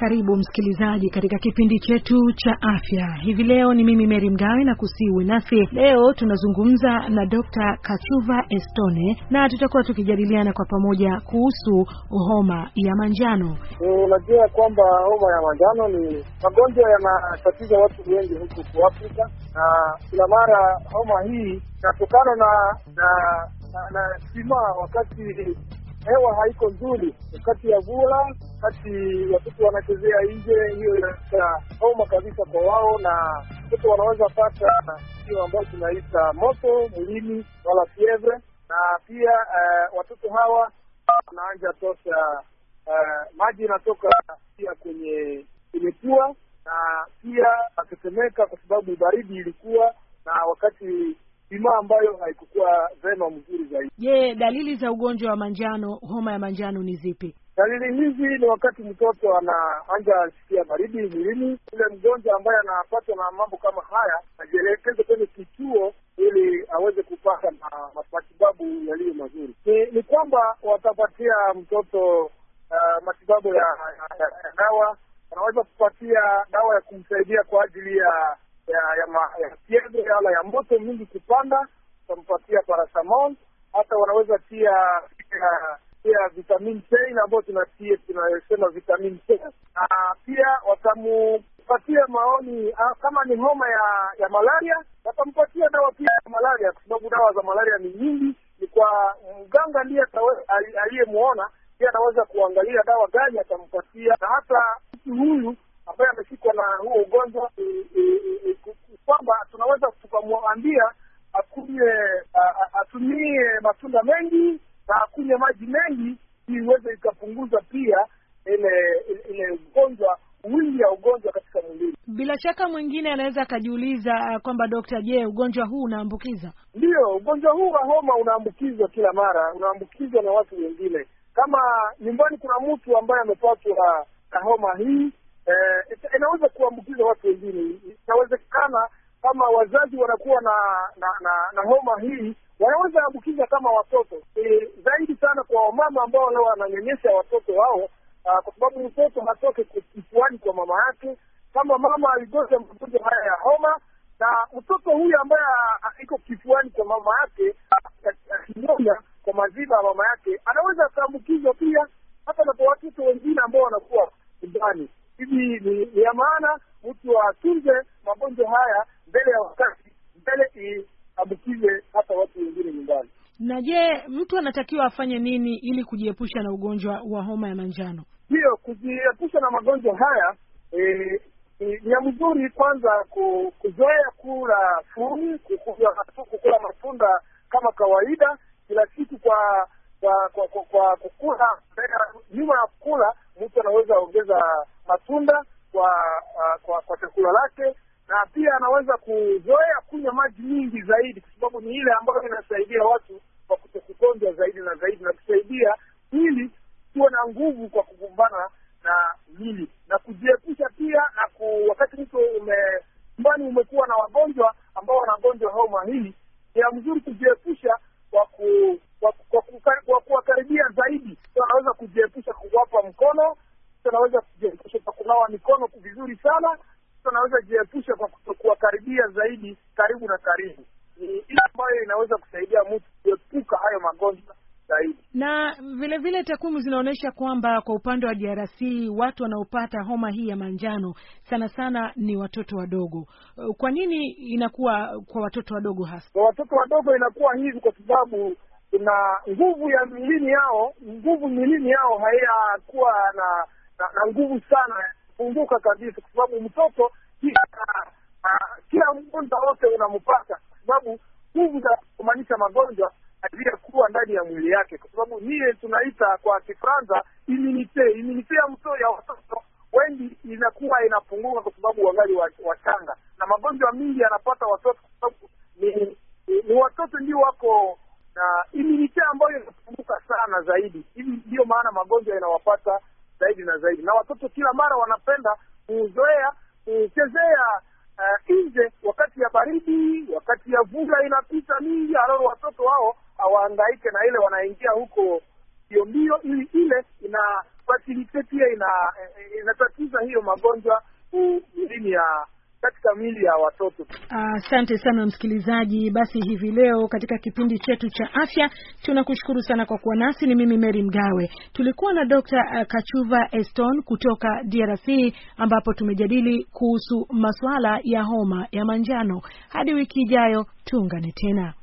Karibu msikilizaji katika kipindi chetu cha afya hivi leo. Ni mimi Mary Mgawe na kusiwe nasi leo. Tunazungumza na Dr. Kachuva Estone na tutakuwa tukijadiliana kwa pamoja kuhusu homa ya manjano. Unajua kwamba homa ya manjano ni magonjwa yanatatiza watu wengi huku Afrika, na kila mara homa hii inatokana na na na, na sima wakati hewa haiko nzuri, wakati ya vula, wakati watoto wanachezea nje, hiyo inaleta homa kabisa kwa wao, na watoto wanaweza pata hiyo ambayo tunaita moto mwilini wala fievre, na pia uh, watoto hawa wanaanja tosha uh, maji inatoka pia kwenye kwenye pua. Na pia atetemeka kwa sababu baridi ilikuwa na wakati bima ambayo haikukuwa vema mzuri zaidi. Je, dalili za ugonjwa wa manjano, homa ya manjano ni zipi? Dalili hizi ni wakati mtoto anaanja sikia baridi mwilini. Yule mgonjwa ambaye anapatwa na mambo kama haya ajielekeze kwenye kituo ili aweze kupata na matibabu yaliyo mazuri. Ni, ni kwamba watapatia mtoto uh, matibabu ya, ya, ya dawa. Wanaweza kupatia dawa ya kumsaidia kwa ajili ya ya ya fievre ya moto mingi kupanda, tutampatia paracetamol. Hata wanaweza pia pia vitamin C ambayo tunasema vitamin C, na pia watamupatia maoni kama ni homa ya ya malaria, watampatia dawa pia ya malaria, kwa sababu dawa za malaria ni nyingi. Ni kwa mganga ndiye aliyemwona, pia anaweza kuangalia dawa gani atampatia, na hata mtu huyu ambaye ameshikwa na huo ugonjwa kwamba tunaweza tukamwambia akunywe atumie matunda mengi na akunywe maji mengi, ili iweze ikapunguza pia ile ile ugonjwa wingi ya ugonjwa katika mwilini. Bila shaka mwingine anaweza akajiuliza kwamba dokta, je, ugonjwa huu unaambukiza? Ndiyo, ugonjwa huu wa homa unaambukizwa kila mara, unaambukizwa na watu wengine. Kama nyumbani kuna mtu ambaye amepatwa na homa hii Eh, inaweza kuambukiza watu wengine. Inawezekana kama wazazi wanakuwa na na, na na homa hii wanaweza ambukiza kama watoto e, zaidi sana kwa wamama ambao wananyonyesha watoto wao, kwa sababu mtoto hatoke kifuani kwa mama yake. Kama mama aligoza magonjwa haya ya homa na mtoto huyu ambaye iko kifuani kwa mama yake akinyonya kwa maziwa ya mama yake, anaweza akaambukizwa pia hata na kwa watoto wengine ambao wanakuwa nyumbani. Hivi ni ya maana mtu atunze magonjwa haya mbele ya wakati, mbele iambukize hata watu wengine nyumbani. Na je, mtu anatakiwa afanye nini ili kujiepusha na ugonjwa wa homa ya manjano? Ndiyo, kujiepusha na magonjwa haya e, ni ya mzuri kwanza kuzoea kula fumi, kukula matunda kama kawaida kila siku kwa kwa kwa, kwa, kwa kukula. Nyuma ya kukula mtu anaweza ongeza matunda kwa kwa kwa chakula lake, na pia anaweza kuzoea kunywa maji mingi zaidi, kwa sababu ni ile ambayo inasaidia watu kwa zaidi na zaidi, na kusaidia ili tuwe na nguvu kwa kugombana na mili na kujiepusha pia na ku, wakati mtu ume umekuwa na wagonjwa ambao wanagonjwa homa hili, ni mzuri kujiepusha kwa ku kwa kuwakaribia zaidi. Anaweza kujiepusha kuwapa mkono anaweza kujiepusha kwa kunawa mikono vizuri sana. Anaweza jiepusha kwa kuwakaribia zaidi, karibu na karibu. Ni ile ambayo inaweza kusaidia mtu kuepuka hayo magonjwa zaidi. Na vile vile takwimu zinaonyesha kwamba kwa upande wa DRC watu wanaopata homa hii ya manjano sana sana ni watoto wadogo. Kwa nini inakuwa kwa watoto wadogo hasa? Kwa watoto wadogo inakuwa hivi kwa sababu kuna nguvu ya milini yao, nguvu milini yao hayakuwa na na, na nguvu sana punguka kabisa, kwa sababu mtoto kila mgonjwa wote unampata, kwa sababu nguvu za kumaanisha magonjwa haziyakuwa ndani ya mwili yake, kwa sababu niye tunaita kwa Kifaransa immunite. Immunite ya mtoto ya watoto wengi inakuwa inapunguka kwa sababu wangali wachanga, na magonjwa mingi yanapata watoto kwa sababu ni, ni, watoto ndio wako na immunite ambayo inapunguka sana zaidi. Hivi ndiyo maana magonjwa inawapata zaidi na zaidi, na watoto kila mara wanapenda kuzoea kuchezea uh, nje wakati ya baridi, wakati ya vula inapita mingi, alao watoto wao hawaangaike na ile wanaingia huko mbio mbio, ili ile ina fertility pia ina inatatiza hiyo magonjwa mwilini ya katika miili ya watoto. Asante uh, sana msikilizaji. Basi hivi leo katika kipindi chetu cha afya tunakushukuru sana kwa kuwa nasi. Ni mimi Mary Mgawe, tulikuwa na Dr. Kachuva Eston kutoka DRC ambapo tumejadili kuhusu masuala ya homa ya manjano. Hadi wiki ijayo tuungane tena.